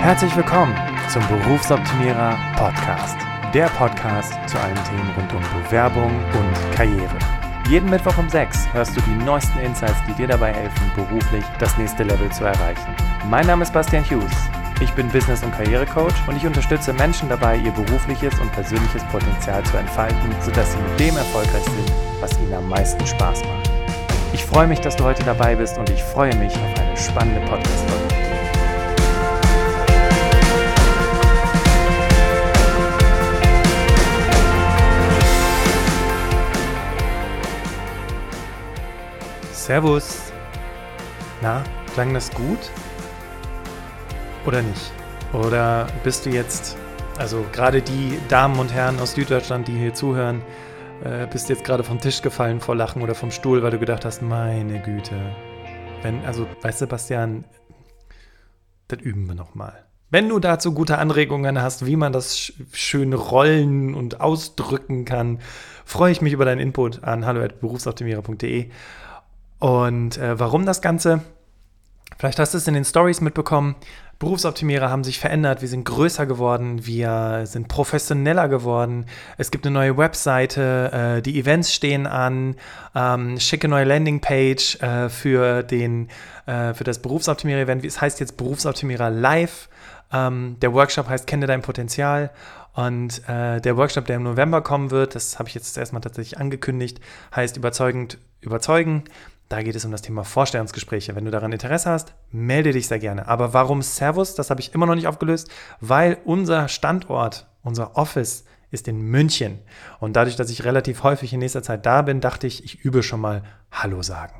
Herzlich willkommen zum Berufsoptimierer Podcast. Der Podcast zu allen Themen rund um Bewerbung und Karriere. Jeden Mittwoch um 6 hörst du die neuesten Insights, die dir dabei helfen, beruflich das nächste Level zu erreichen. Mein Name ist Bastian Hughes. Ich bin Business- und Karrierecoach und ich unterstütze Menschen dabei, ihr berufliches und persönliches Potenzial zu entfalten, sodass sie mit dem erfolgreich sind, was ihnen am meisten Spaß macht. Ich freue mich, dass du heute dabei bist und ich freue mich auf eine spannende Podcast-Folge. Servus. Na, klang das gut? Oder nicht? Oder bist du jetzt, also gerade die Damen und Herren aus Süddeutschland, die hier zuhören, äh, bist jetzt gerade vom Tisch gefallen vor Lachen oder vom Stuhl, weil du gedacht hast, meine Güte. Wenn, also, weißt du, Sebastian, das üben wir nochmal. Wenn du dazu gute Anregungen hast, wie man das schön rollen und ausdrücken kann, freue ich mich über deinen Input an hallo.berufsoptimierer.de. Und äh, warum das Ganze? Vielleicht hast du es in den Stories mitbekommen. Berufsoptimierer haben sich verändert, wir sind größer geworden, wir sind professioneller geworden. Es gibt eine neue Webseite, äh, die Events stehen an, ähm, schicke neue Landingpage äh, für, den, äh, für das Berufsoptimierer-Event. Es heißt jetzt Berufsoptimierer Live. Ähm, der Workshop heißt Kenne dein Potenzial. Und äh, der Workshop, der im November kommen wird, das habe ich jetzt erstmal tatsächlich angekündigt, heißt überzeugend überzeugen. Da geht es um das Thema Vorstellungsgespräche. Wenn du daran Interesse hast, melde dich sehr gerne. Aber warum Servus? Das habe ich immer noch nicht aufgelöst, weil unser Standort, unser Office ist in München. Und dadurch, dass ich relativ häufig in nächster Zeit da bin, dachte ich, ich übe schon mal Hallo sagen.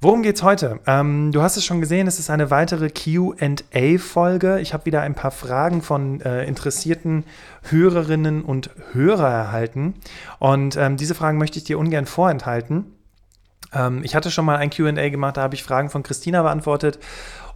Worum geht's heute? Ähm, du hast es schon gesehen, es ist eine weitere QA-Folge. Ich habe wieder ein paar Fragen von äh, interessierten Hörerinnen und Hörer erhalten. Und ähm, diese Fragen möchte ich dir ungern vorenthalten. Ähm, ich hatte schon mal ein QA gemacht, da habe ich Fragen von Christina beantwortet.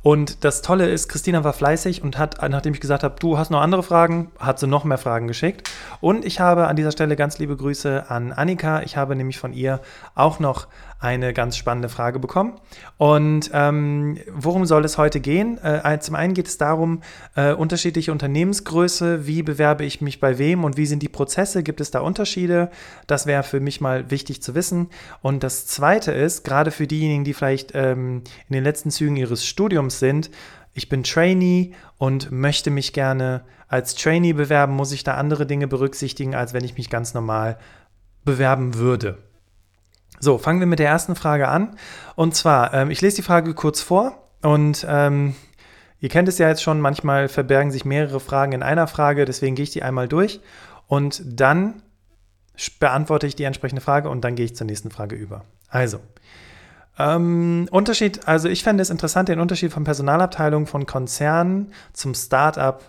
Und das Tolle ist, Christina war fleißig und hat, nachdem ich gesagt habe, du hast noch andere Fragen, hat sie noch mehr Fragen geschickt. Und ich habe an dieser Stelle ganz liebe Grüße an Annika. Ich habe nämlich von ihr auch noch eine ganz spannende Frage bekommen. Und ähm, worum soll es heute gehen? Äh, zum einen geht es darum, äh, unterschiedliche Unternehmensgröße, wie bewerbe ich mich bei wem und wie sind die Prozesse? Gibt es da Unterschiede? Das wäre für mich mal wichtig zu wissen. Und das Zweite ist, gerade für diejenigen, die vielleicht ähm, in den letzten Zügen ihres Studiums sind, ich bin Trainee und möchte mich gerne als Trainee bewerben, muss ich da andere Dinge berücksichtigen, als wenn ich mich ganz normal bewerben würde. So, fangen wir mit der ersten Frage an. Und zwar, ähm, ich lese die Frage kurz vor und ähm, ihr kennt es ja jetzt schon, manchmal verbergen sich mehrere Fragen in einer Frage, deswegen gehe ich die einmal durch und dann beantworte ich die entsprechende Frage und dann gehe ich zur nächsten Frage über. Also, ähm, Unterschied, also ich fände es interessant, den Unterschied von Personalabteilung von Konzernen zum Startup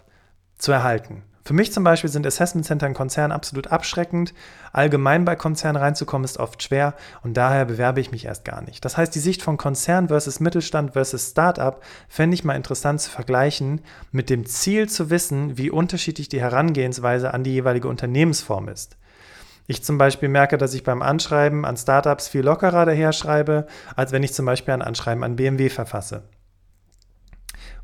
zu erhalten. Für mich zum Beispiel sind Assessment Center in Konzernen absolut abschreckend. Allgemein bei Konzernen reinzukommen ist oft schwer und daher bewerbe ich mich erst gar nicht. Das heißt, die Sicht von Konzern versus Mittelstand versus Startup fände ich mal interessant zu vergleichen mit dem Ziel zu wissen, wie unterschiedlich die Herangehensweise an die jeweilige Unternehmensform ist. Ich zum Beispiel merke, dass ich beim Anschreiben an Startups viel lockerer daher schreibe, als wenn ich zum Beispiel ein Anschreiben an BMW verfasse.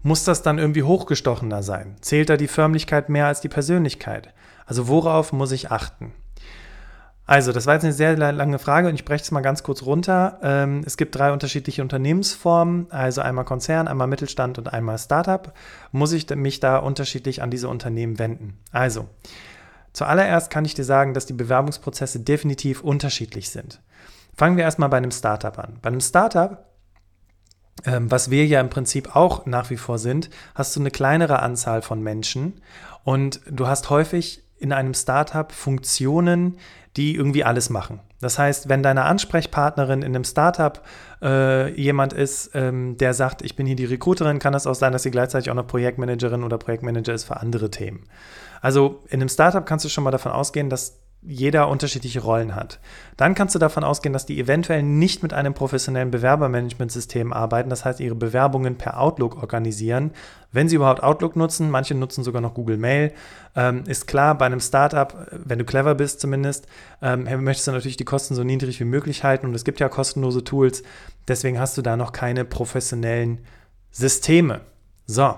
Muss das dann irgendwie hochgestochener sein? Zählt da die Förmlichkeit mehr als die Persönlichkeit? Also worauf muss ich achten? Also, das war jetzt eine sehr lange Frage und ich breche es mal ganz kurz runter. Ähm, es gibt drei unterschiedliche Unternehmensformen, also einmal Konzern, einmal Mittelstand und einmal Startup. Muss ich mich da unterschiedlich an diese Unternehmen wenden? Also, zuallererst kann ich dir sagen, dass die Bewerbungsprozesse definitiv unterschiedlich sind. Fangen wir erstmal bei einem Startup an. Bei einem Startup was wir ja im Prinzip auch nach wie vor sind, hast du eine kleinere Anzahl von Menschen und du hast häufig in einem Startup Funktionen, die irgendwie alles machen. Das heißt, wenn deine Ansprechpartnerin in einem Startup äh, jemand ist, ähm, der sagt, ich bin hier die Recruiterin, kann das auch sein, dass sie gleichzeitig auch noch Projektmanagerin oder Projektmanager ist für andere Themen. Also in einem Startup kannst du schon mal davon ausgehen, dass jeder unterschiedliche Rollen hat. Dann kannst du davon ausgehen, dass die eventuell nicht mit einem professionellen Bewerbermanagementsystem arbeiten, das heißt ihre Bewerbungen per Outlook organisieren. Wenn sie überhaupt Outlook nutzen, manche nutzen sogar noch Google Mail, ähm, ist klar, bei einem Startup, wenn du clever bist zumindest, ähm, möchtest du natürlich die Kosten so niedrig wie möglich halten und es gibt ja kostenlose Tools, deswegen hast du da noch keine professionellen Systeme. So,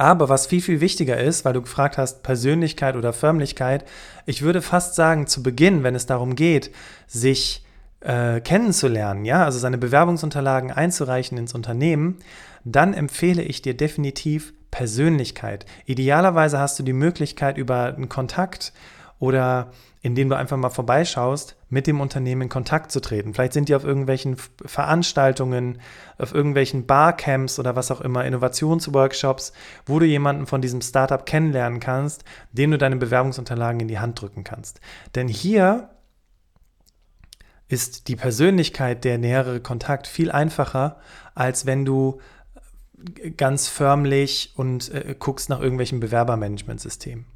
Aber was viel, viel wichtiger ist, weil du gefragt hast, Persönlichkeit oder Förmlichkeit, ich würde fast sagen, zu Beginn, wenn es darum geht, sich äh, kennenzulernen, ja, also seine Bewerbungsunterlagen einzureichen ins Unternehmen, dann empfehle ich dir definitiv Persönlichkeit. Idealerweise hast du die Möglichkeit, über einen Kontakt oder indem du einfach mal vorbeischaust, mit dem Unternehmen in Kontakt zu treten. Vielleicht sind die auf irgendwelchen Veranstaltungen, auf irgendwelchen Barcamps oder was auch immer, Innovationsworkshops, wo du jemanden von diesem Startup kennenlernen kannst, dem du deine Bewerbungsunterlagen in die Hand drücken kannst. Denn hier ist die Persönlichkeit, der nähere Kontakt viel einfacher, als wenn du ganz förmlich und äh, guckst nach irgendwelchen Bewerbermanagementsystemen.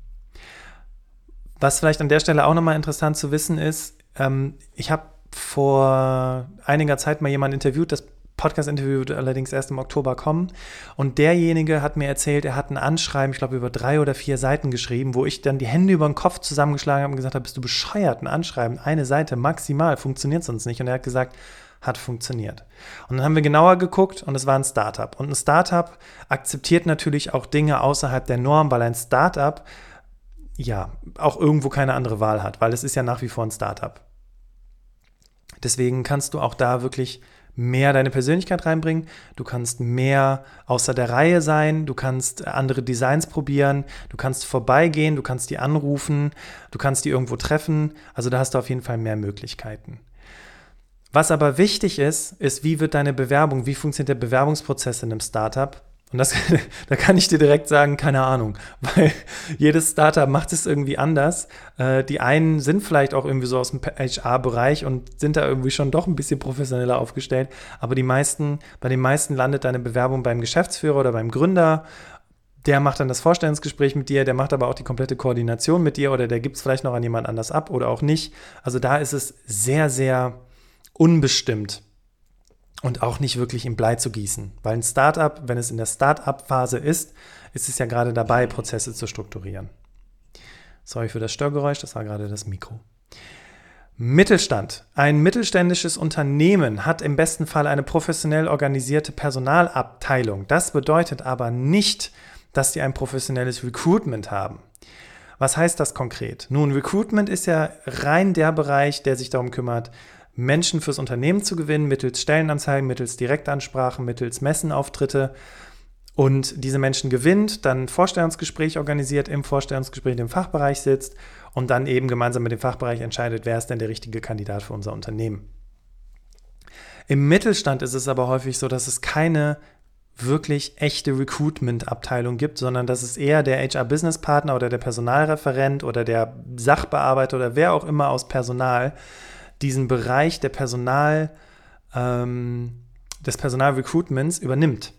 Was vielleicht an der Stelle auch nochmal interessant zu wissen ist, ähm, ich habe vor einiger Zeit mal jemanden interviewt, das Podcast-Interview wird allerdings erst im Oktober kommen. Und derjenige hat mir erzählt, er hat ein Anschreiben, ich glaube, über drei oder vier Seiten geschrieben, wo ich dann die Hände über den Kopf zusammengeschlagen habe und gesagt habe, bist du bescheuert, ein Anschreiben, eine Seite maximal, funktioniert sonst nicht. Und er hat gesagt, hat funktioniert. Und dann haben wir genauer geguckt und es war ein Startup. Und ein Startup akzeptiert natürlich auch Dinge außerhalb der Norm, weil ein Startup ja auch irgendwo keine andere Wahl hat, weil es ist ja nach wie vor ein Startup. Deswegen kannst du auch da wirklich mehr deine Persönlichkeit reinbringen, du kannst mehr außer der Reihe sein, du kannst andere Designs probieren, du kannst vorbeigehen, du kannst die anrufen, du kannst die irgendwo treffen, also da hast du auf jeden Fall mehr Möglichkeiten. Was aber wichtig ist, ist, wie wird deine Bewerbung, wie funktioniert der Bewerbungsprozess in einem Startup? Und das, da kann ich dir direkt sagen, keine Ahnung, weil jedes Startup macht es irgendwie anders. Äh, die einen sind vielleicht auch irgendwie so aus dem HR-Bereich und sind da irgendwie schon doch ein bisschen professioneller aufgestellt, aber die meisten, bei den meisten landet deine Bewerbung beim Geschäftsführer oder beim Gründer der macht dann das Vorstellungsgespräch mit dir, der macht aber auch die komplette Koordination mit dir oder der gibt es vielleicht noch an jemand anders ab oder auch nicht. Also da ist es sehr, sehr unbestimmt und auch nicht wirklich im Blei zu gießen. Weil ein Startup, wenn es in der Startup-Phase ist, ist es ja gerade dabei, Prozesse zu strukturieren. Sorry für das Störgeräusch, das war gerade das Mikro. Mittelstand. Ein mittelständisches Unternehmen hat im besten Fall eine professionell organisierte Personalabteilung. Das bedeutet aber nicht, dass die ein professionelles Recruitment haben. Was heißt das konkret? Nun, Recruitment ist ja rein der Bereich, der sich darum kümmert, Menschen fürs Unternehmen zu gewinnen, mittels Stellenanzeigen, mittels Direktansprachen, mittels Messenauftritte und diese Menschen gewinnt, dann Vorstellungsgespräch organisiert, im Vorstellungsgespräch im Fachbereich sitzt und dann eben gemeinsam mit dem Fachbereich entscheidet, wer ist denn der richtige Kandidat für unser Unternehmen. Im Mittelstand ist es aber häufig so, dass es keine wirklich echte Recruitment-Abteilung gibt, sondern dass es eher der HR-Business-Partner oder der Personalreferent oder der Sachbearbeiter oder wer auch immer aus Personal diesen Bereich der Personal, ähm, des Personalrecruitments übernimmt.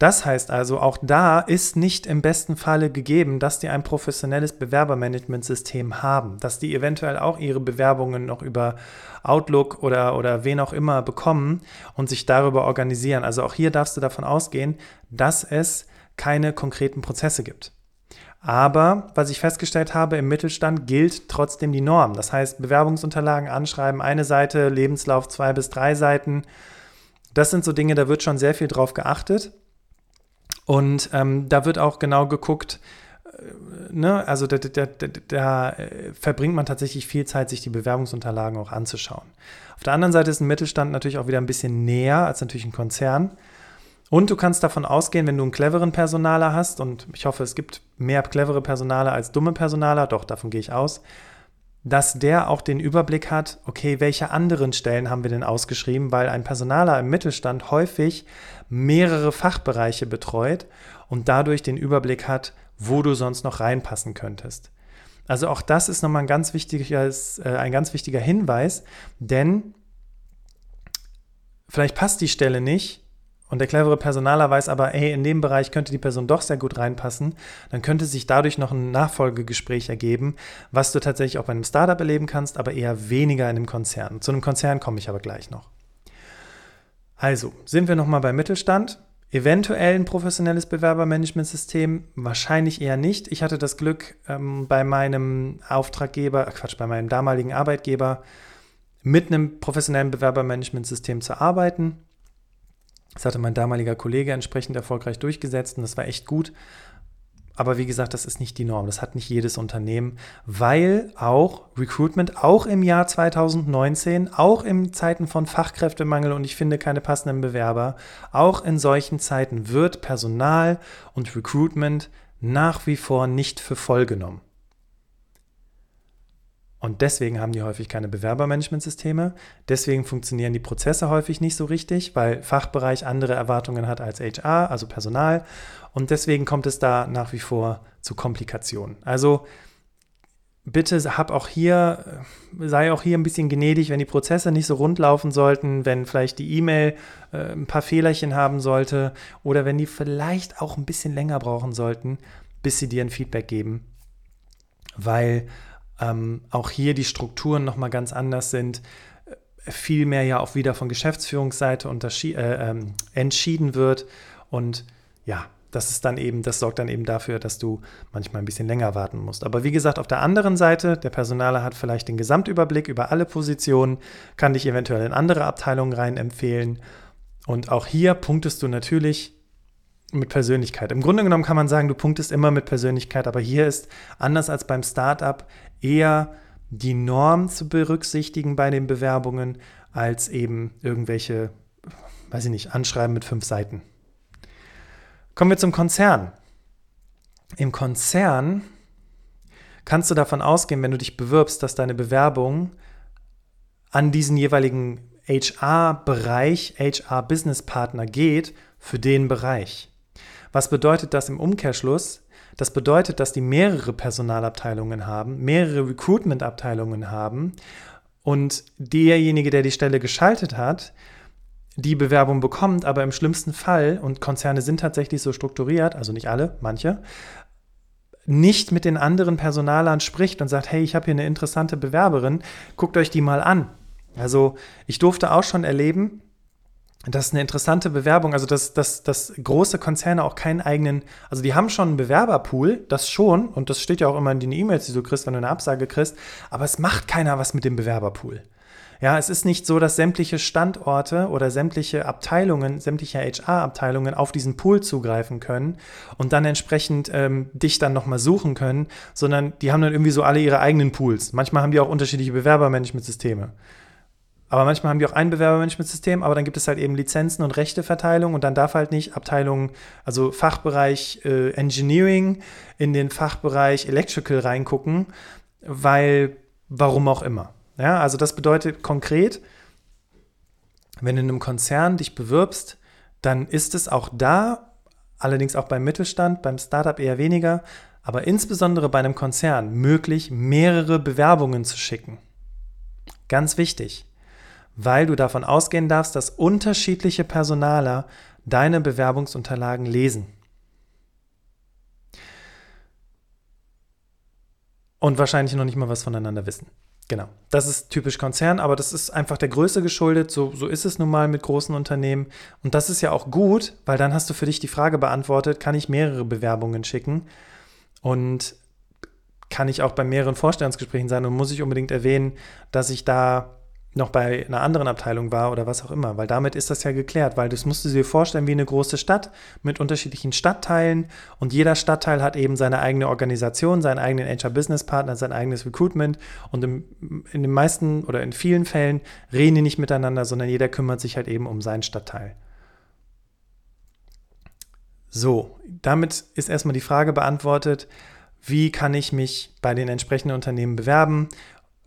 Das heißt also, auch da ist nicht im besten Falle gegeben, dass die ein professionelles Bewerbermanagementsystem haben, dass die eventuell auch ihre Bewerbungen noch über Outlook oder, oder wen auch immer bekommen und sich darüber organisieren. Also auch hier darfst du davon ausgehen, dass es keine konkreten Prozesse gibt. Aber was ich festgestellt habe, im Mittelstand gilt trotzdem die Norm. Das heißt, Bewerbungsunterlagen anschreiben, eine Seite, Lebenslauf zwei bis drei Seiten. Das sind so Dinge, da wird schon sehr viel drauf geachtet. Und ähm, da wird auch genau geguckt, äh, ne, also da, da, da, da, äh, verbringt man tatsächlich viel Zeit, sich die Bewerbungsunterlagen auch anzuschauen. Auf der anderen Seite ist ein Mittelstand natürlich auch wieder ein bisschen näher als natürlich ein Konzern. Und du kannst davon ausgehen, wenn du einen cleveren Personaler hast, und ich hoffe, es gibt mehr clevere Personaler als dumme Personaler, doch davon gehe ich aus, dass der auch den Überblick hat, okay, welche anderen Stellen haben wir denn ausgeschrieben, weil ein Personaler im Mittelstand häufig mehrere Fachbereiche betreut und dadurch den Überblick hat, wo du sonst noch reinpassen könntest. Also auch das ist nochmal ein ganz, wichtiges, äh, ein ganz wichtiger Hinweis, denn vielleicht passt die Stelle nicht, und der clevere Personaler weiß aber, hey, in dem Bereich könnte die Person doch sehr gut reinpassen, dann könnte sich dadurch noch ein Nachfolgegespräch ergeben, was du tatsächlich auch bei einem Startup erleben kannst, aber eher weniger in einem Konzern. Zu einem Konzern komme ich aber gleich noch. Also, sind wir nochmal beim Mittelstand. Eventuell ein professionelles Bewerbermanagementsystem, wahrscheinlich eher nicht. Ich hatte das Glück, ähm, bei meinem Auftraggeber, äh Quatsch, bei meinem damaligen Arbeitgeber mit einem professionellen Bewerbermanagementsystem zu arbeiten. Das hatte mein damaliger Kollege entsprechend erfolgreich durchgesetzt und das war echt gut. Aber wie gesagt, das ist nicht die Norm. Das hat nicht jedes Unternehmen, weil auch Recruitment, auch im Jahr 2019, auch in Zeiten von Fachkräftemangel und ich finde keine passenden Bewerber, auch in solchen Zeiten wird Personal und Recruitment nach wie vor nicht für voll genommen. Und deswegen haben die häufig keine Bewerbermanagementsysteme. Deswegen funktionieren die Prozesse häufig nicht so richtig, weil Fachbereich andere Erwartungen hat als HR, also Personal. Und deswegen kommt es da nach wie vor zu Komplikationen. Also bitte hab auch hier, sei auch hier ein bisschen gnädig, wenn die Prozesse nicht so rund laufen sollten, wenn vielleicht die E-Mail äh, ein paar Fehlerchen haben sollte oder wenn die vielleicht auch ein bisschen länger brauchen sollten, bis sie dir ein Feedback geben. Weil ähm, auch hier die Strukturen nochmal ganz anders sind, viel mehr ja auch wieder von Geschäftsführungsseite äh, äh, entschieden wird. Und ja, das ist dann eben, das sorgt dann eben dafür, dass du manchmal ein bisschen länger warten musst. Aber wie gesagt, auf der anderen Seite, der Personaler hat vielleicht den Gesamtüberblick über alle Positionen, kann dich eventuell in andere Abteilungen rein empfehlen. Und auch hier punktest du natürlich mit Persönlichkeit. Im Grunde genommen kann man sagen, du punktest immer mit Persönlichkeit, aber hier ist anders als beim Startup eher die Norm zu berücksichtigen bei den Bewerbungen, als eben irgendwelche, weiß ich nicht, Anschreiben mit fünf Seiten. Kommen wir zum Konzern. Im Konzern kannst du davon ausgehen, wenn du dich bewirbst, dass deine Bewerbung an diesen jeweiligen HR-Bereich, HR-Business-Partner geht für den Bereich. Was bedeutet das im Umkehrschluss? Das bedeutet, dass die mehrere Personalabteilungen haben, mehrere Recruitment-Abteilungen haben und derjenige, der die Stelle geschaltet hat, die Bewerbung bekommt, aber im schlimmsten Fall, und Konzerne sind tatsächlich so strukturiert, also nicht alle, manche, nicht mit den anderen Personalern spricht und sagt, hey, ich habe hier eine interessante Bewerberin, guckt euch die mal an. Also ich durfte auch schon erleben, das ist eine interessante Bewerbung, also dass, dass, dass große Konzerne auch keinen eigenen, also die haben schon einen Bewerberpool, das schon, und das steht ja auch immer in den E-Mails, die du kriegst, wenn du eine Absage kriegst, aber es macht keiner was mit dem Bewerberpool. Ja, es ist nicht so, dass sämtliche Standorte oder sämtliche Abteilungen, sämtliche HR-Abteilungen auf diesen Pool zugreifen können und dann entsprechend ähm, dich dann nochmal suchen können, sondern die haben dann irgendwie so alle ihre eigenen Pools. Manchmal haben die auch unterschiedliche Bewerbermanagementsysteme. Aber manchmal haben die auch ein Bewerbermanagementsystem, aber dann gibt es halt eben Lizenzen und Rechteverteilung und dann darf halt nicht Abteilung, also Fachbereich äh, Engineering in den Fachbereich Electrical reingucken, weil warum auch immer. Ja, also das bedeutet konkret, wenn du in einem Konzern dich bewirbst, dann ist es auch da, allerdings auch beim Mittelstand, beim Startup eher weniger, aber insbesondere bei einem Konzern möglich, mehrere Bewerbungen zu schicken. Ganz wichtig weil du davon ausgehen darfst, dass unterschiedliche Personaler deine Bewerbungsunterlagen lesen. Und wahrscheinlich noch nicht mal was voneinander wissen. Genau, das ist typisch Konzern, aber das ist einfach der Größe geschuldet. So, so ist es nun mal mit großen Unternehmen. Und das ist ja auch gut, weil dann hast du für dich die Frage beantwortet, kann ich mehrere Bewerbungen schicken? Und kann ich auch bei mehreren Vorstellungsgesprächen sein und muss ich unbedingt erwähnen, dass ich da noch bei einer anderen Abteilung war oder was auch immer, weil damit ist das ja geklärt, weil das musst du dir vorstellen wie eine große Stadt mit unterschiedlichen Stadtteilen. Und jeder Stadtteil hat eben seine eigene Organisation, seinen eigenen HR-Business-Partner, sein eigenes Recruitment. Und im, in den meisten oder in vielen Fällen reden die nicht miteinander, sondern jeder kümmert sich halt eben um seinen Stadtteil. So, damit ist erstmal die Frage beantwortet, wie kann ich mich bei den entsprechenden Unternehmen bewerben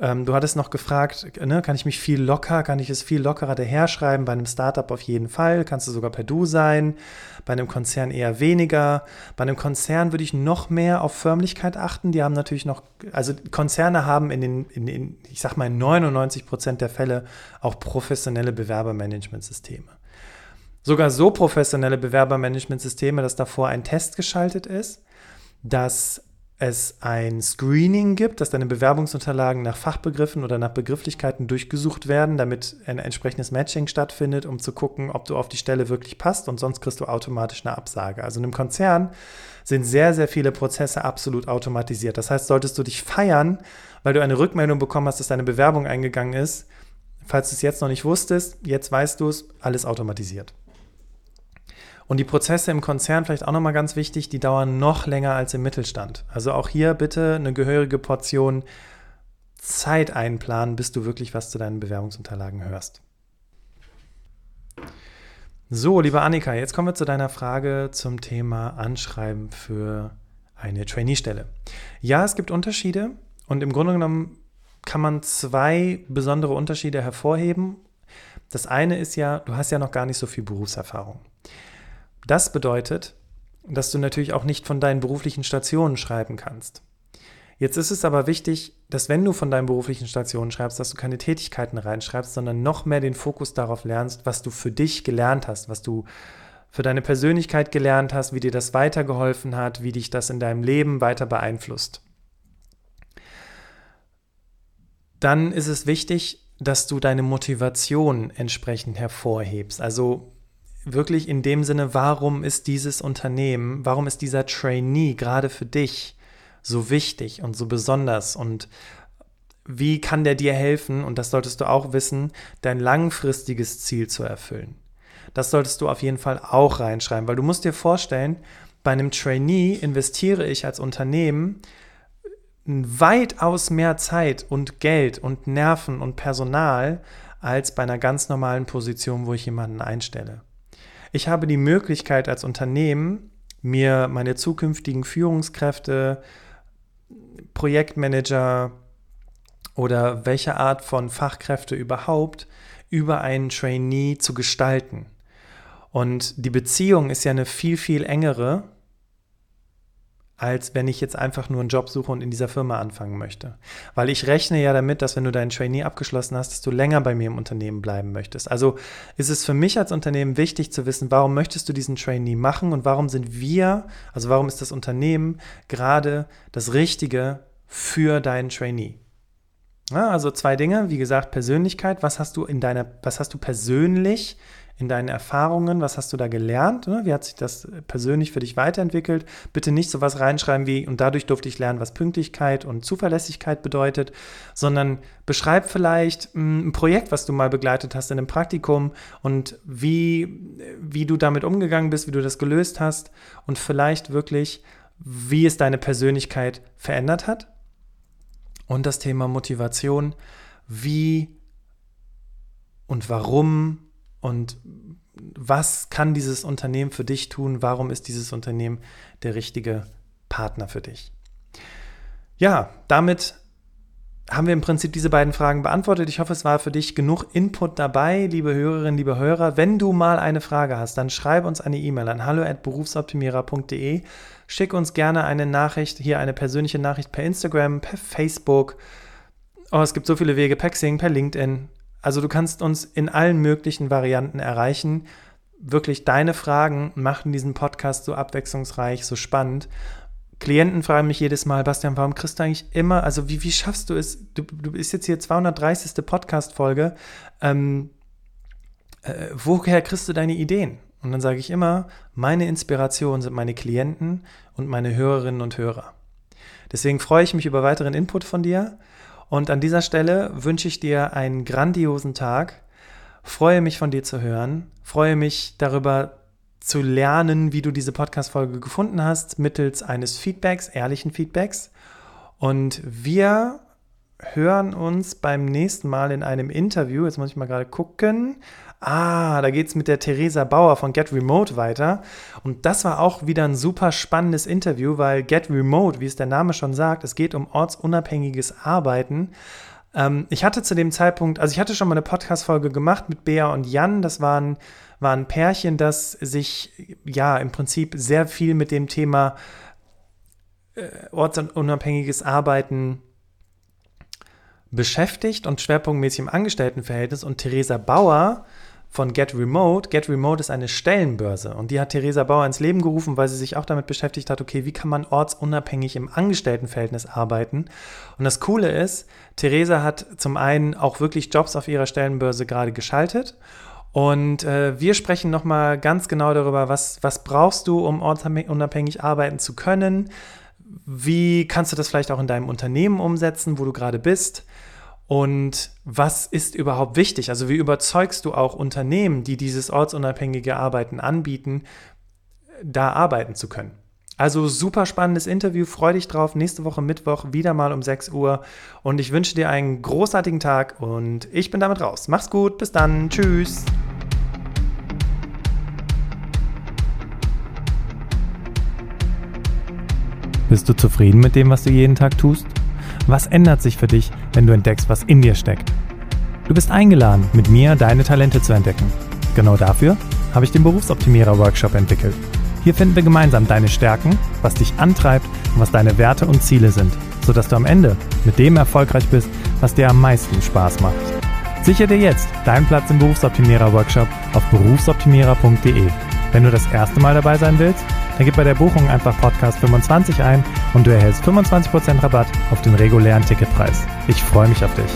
ähm, du hattest noch gefragt, ne, kann ich mich viel locker, kann ich es viel lockerer daherschreiben? Bei einem Startup auf jeden Fall, kannst du sogar per Du sein, bei einem Konzern eher weniger. Bei einem Konzern würde ich noch mehr auf Förmlichkeit achten. Die haben natürlich noch, also Konzerne haben in den, in den ich sag mal, 99 Prozent der Fälle auch professionelle Bewerbermanagementsysteme. Sogar so professionelle Bewerbermanagementsysteme, dass davor ein Test geschaltet ist, dass es ein Screening gibt, dass deine Bewerbungsunterlagen nach Fachbegriffen oder nach Begrifflichkeiten durchgesucht werden, damit ein entsprechendes Matching stattfindet, um zu gucken, ob du auf die Stelle wirklich passt und sonst kriegst du automatisch eine Absage. Also in einem Konzern sind sehr, sehr viele Prozesse absolut automatisiert. Das heißt, solltest du dich feiern, weil du eine Rückmeldung bekommen hast, dass deine Bewerbung eingegangen ist, falls du es jetzt noch nicht wusstest, jetzt weißt du es, alles automatisiert. Und die Prozesse im Konzern, vielleicht auch nochmal ganz wichtig, die dauern noch länger als im Mittelstand. Also auch hier bitte eine gehörige Portion Zeit einplanen, bis du wirklich was zu deinen Bewerbungsunterlagen hörst. So, liebe Annika, jetzt kommen wir zu deiner Frage zum Thema Anschreiben für eine Trainee-Stelle. Ja, es gibt Unterschiede und im Grunde genommen kann man zwei besondere Unterschiede hervorheben. Das eine ist ja, du hast ja noch gar nicht so viel Berufserfahrung. Das bedeutet, dass du natürlich auch nicht von deinen beruflichen Stationen schreiben kannst. Jetzt ist es aber wichtig, dass wenn du von deinen beruflichen Stationen schreibst, dass du keine Tätigkeiten reinschreibst, sondern noch mehr den Fokus darauf lernst, was du für dich gelernt hast, was du für deine Persönlichkeit gelernt hast, wie dir das weitergeholfen hat, wie dich das in deinem Leben weiter beeinflusst. Dann ist es wichtig, dass du deine Motivation entsprechend hervorhebst. Also wirklich in dem Sinne, warum ist dieses Unternehmen, warum ist dieser Trainee gerade für dich so wichtig und so besonders und wie kann der dir helfen, und das solltest du auch wissen, dein langfristiges Ziel zu erfüllen. Das solltest du auf jeden Fall auch reinschreiben, weil du musst dir vorstellen, bei einem Trainee investiere ich als Unternehmen weitaus mehr Zeit und Geld und Nerven und Personal als bei einer ganz normalen Position, wo ich jemanden einstelle. Ich habe die Möglichkeit als Unternehmen, mir meine zukünftigen Führungskräfte, Projektmanager oder welche Art von Fachkräfte überhaupt über einen Trainee zu gestalten. Und die Beziehung ist ja eine viel, viel engere, als wenn ich jetzt einfach nur einen Job suche und in dieser Firma anfangen möchte. Weil ich rechne ja damit, dass wenn du deinen Trainee abgeschlossen hast, dass du länger bei mir im Unternehmen bleiben möchtest. Also ist es für mich als Unternehmen wichtig zu wissen, warum möchtest du diesen Trainee machen und warum sind wir, also warum ist das Unternehmen gerade das Richtige für deinen Trainee. Ja, also zwei Dinge, wie gesagt, Persönlichkeit, was hast du in deiner, was hast du persönlich in deinen Erfahrungen, was hast du da gelernt? Ne? Wie hat sich das persönlich für dich weiterentwickelt? Bitte nicht so was reinschreiben wie, und dadurch durfte ich lernen, was Pünktlichkeit und Zuverlässigkeit bedeutet, sondern beschreib vielleicht hm, ein Projekt, was du mal begleitet hast in einem Praktikum und wie, wie du damit umgegangen bist, wie du das gelöst hast und vielleicht wirklich, wie es deine Persönlichkeit verändert hat und das Thema Motivation, wie und warum und was kann dieses Unternehmen für dich tun, warum ist dieses Unternehmen der richtige Partner für dich. Ja, damit haben wir im Prinzip diese beiden Fragen beantwortet. Ich hoffe, es war für dich genug Input dabei, liebe Hörerinnen, liebe Hörer. Wenn du mal eine Frage hast, dann schreib uns eine E-Mail an hallo@berufsoptimierer.de. Schick uns gerne eine Nachricht, hier eine persönliche Nachricht per Instagram, per Facebook. Oh, es gibt so viele Wege, per Xing, per LinkedIn. Also du kannst uns in allen möglichen Varianten erreichen. Wirklich deine Fragen machen diesen Podcast so abwechslungsreich, so spannend. Klienten fragen mich jedes Mal, Bastian, warum kriegst du eigentlich immer, also wie, wie schaffst du es? Du, du bist jetzt hier 230. Podcast-Folge. Ähm, äh, woher kriegst du deine Ideen? Und dann sage ich immer, meine Inspiration sind meine Klienten und meine Hörerinnen und Hörer. Deswegen freue ich mich über weiteren Input von dir. Und an dieser Stelle wünsche ich dir einen grandiosen Tag. Freue mich von dir zu hören. Freue mich darüber zu lernen, wie du diese Podcast-Folge gefunden hast, mittels eines Feedbacks, ehrlichen Feedbacks. Und wir hören uns beim nächsten Mal in einem Interview. Jetzt muss ich mal gerade gucken. Ah, da geht es mit der Theresa Bauer von Get Remote weiter. Und das war auch wieder ein super spannendes Interview, weil Get Remote, wie es der Name schon sagt, es geht um ortsunabhängiges Arbeiten. Ähm, ich hatte zu dem Zeitpunkt, also ich hatte schon mal eine Podcast-Folge gemacht mit Bea und Jan. Das waren war ein Pärchen, das sich ja im Prinzip sehr viel mit dem Thema äh, ortsunabhängiges Arbeiten beschäftigt und schwerpunktmäßig im Angestelltenverhältnis. Und Theresa Bauer von Get Remote. Get Remote ist eine Stellenbörse und die hat Theresa Bauer ins Leben gerufen, weil sie sich auch damit beschäftigt hat, okay, wie kann man ortsunabhängig im Angestelltenverhältnis arbeiten? Und das Coole ist, Theresa hat zum einen auch wirklich Jobs auf ihrer Stellenbörse gerade geschaltet und äh, wir sprechen nochmal ganz genau darüber, was, was brauchst du, um ortsunabhängig arbeiten zu können. Wie kannst du das vielleicht auch in deinem Unternehmen umsetzen, wo du gerade bist? Und was ist überhaupt wichtig? Also wie überzeugst du auch Unternehmen, die dieses ortsunabhängige Arbeiten anbieten, da arbeiten zu können. Also super spannendes Interview, freu dich drauf. Nächste Woche Mittwoch wieder mal um 6 Uhr. Und ich wünsche dir einen großartigen Tag und ich bin damit raus. Mach's gut, bis dann, tschüss. Bist du zufrieden mit dem, was du jeden Tag tust? Was ändert sich für dich, wenn du entdeckst, was in dir steckt? Du bist eingeladen, mit mir deine Talente zu entdecken. Genau dafür habe ich den Berufsoptimierer Workshop entwickelt. Hier finden wir gemeinsam deine Stärken, was dich antreibt und was deine Werte und Ziele sind, sodass du am Ende mit dem erfolgreich bist, was dir am meisten Spaß macht. Sichere dir jetzt deinen Platz im Berufsoptimierer Workshop auf berufsoptimierer.de. Wenn du das erste Mal dabei sein willst, dann gib bei der Buchung einfach Podcast 25 ein und du erhältst 25% Rabatt auf den regulären Ticketpreis. Ich freue mich auf dich.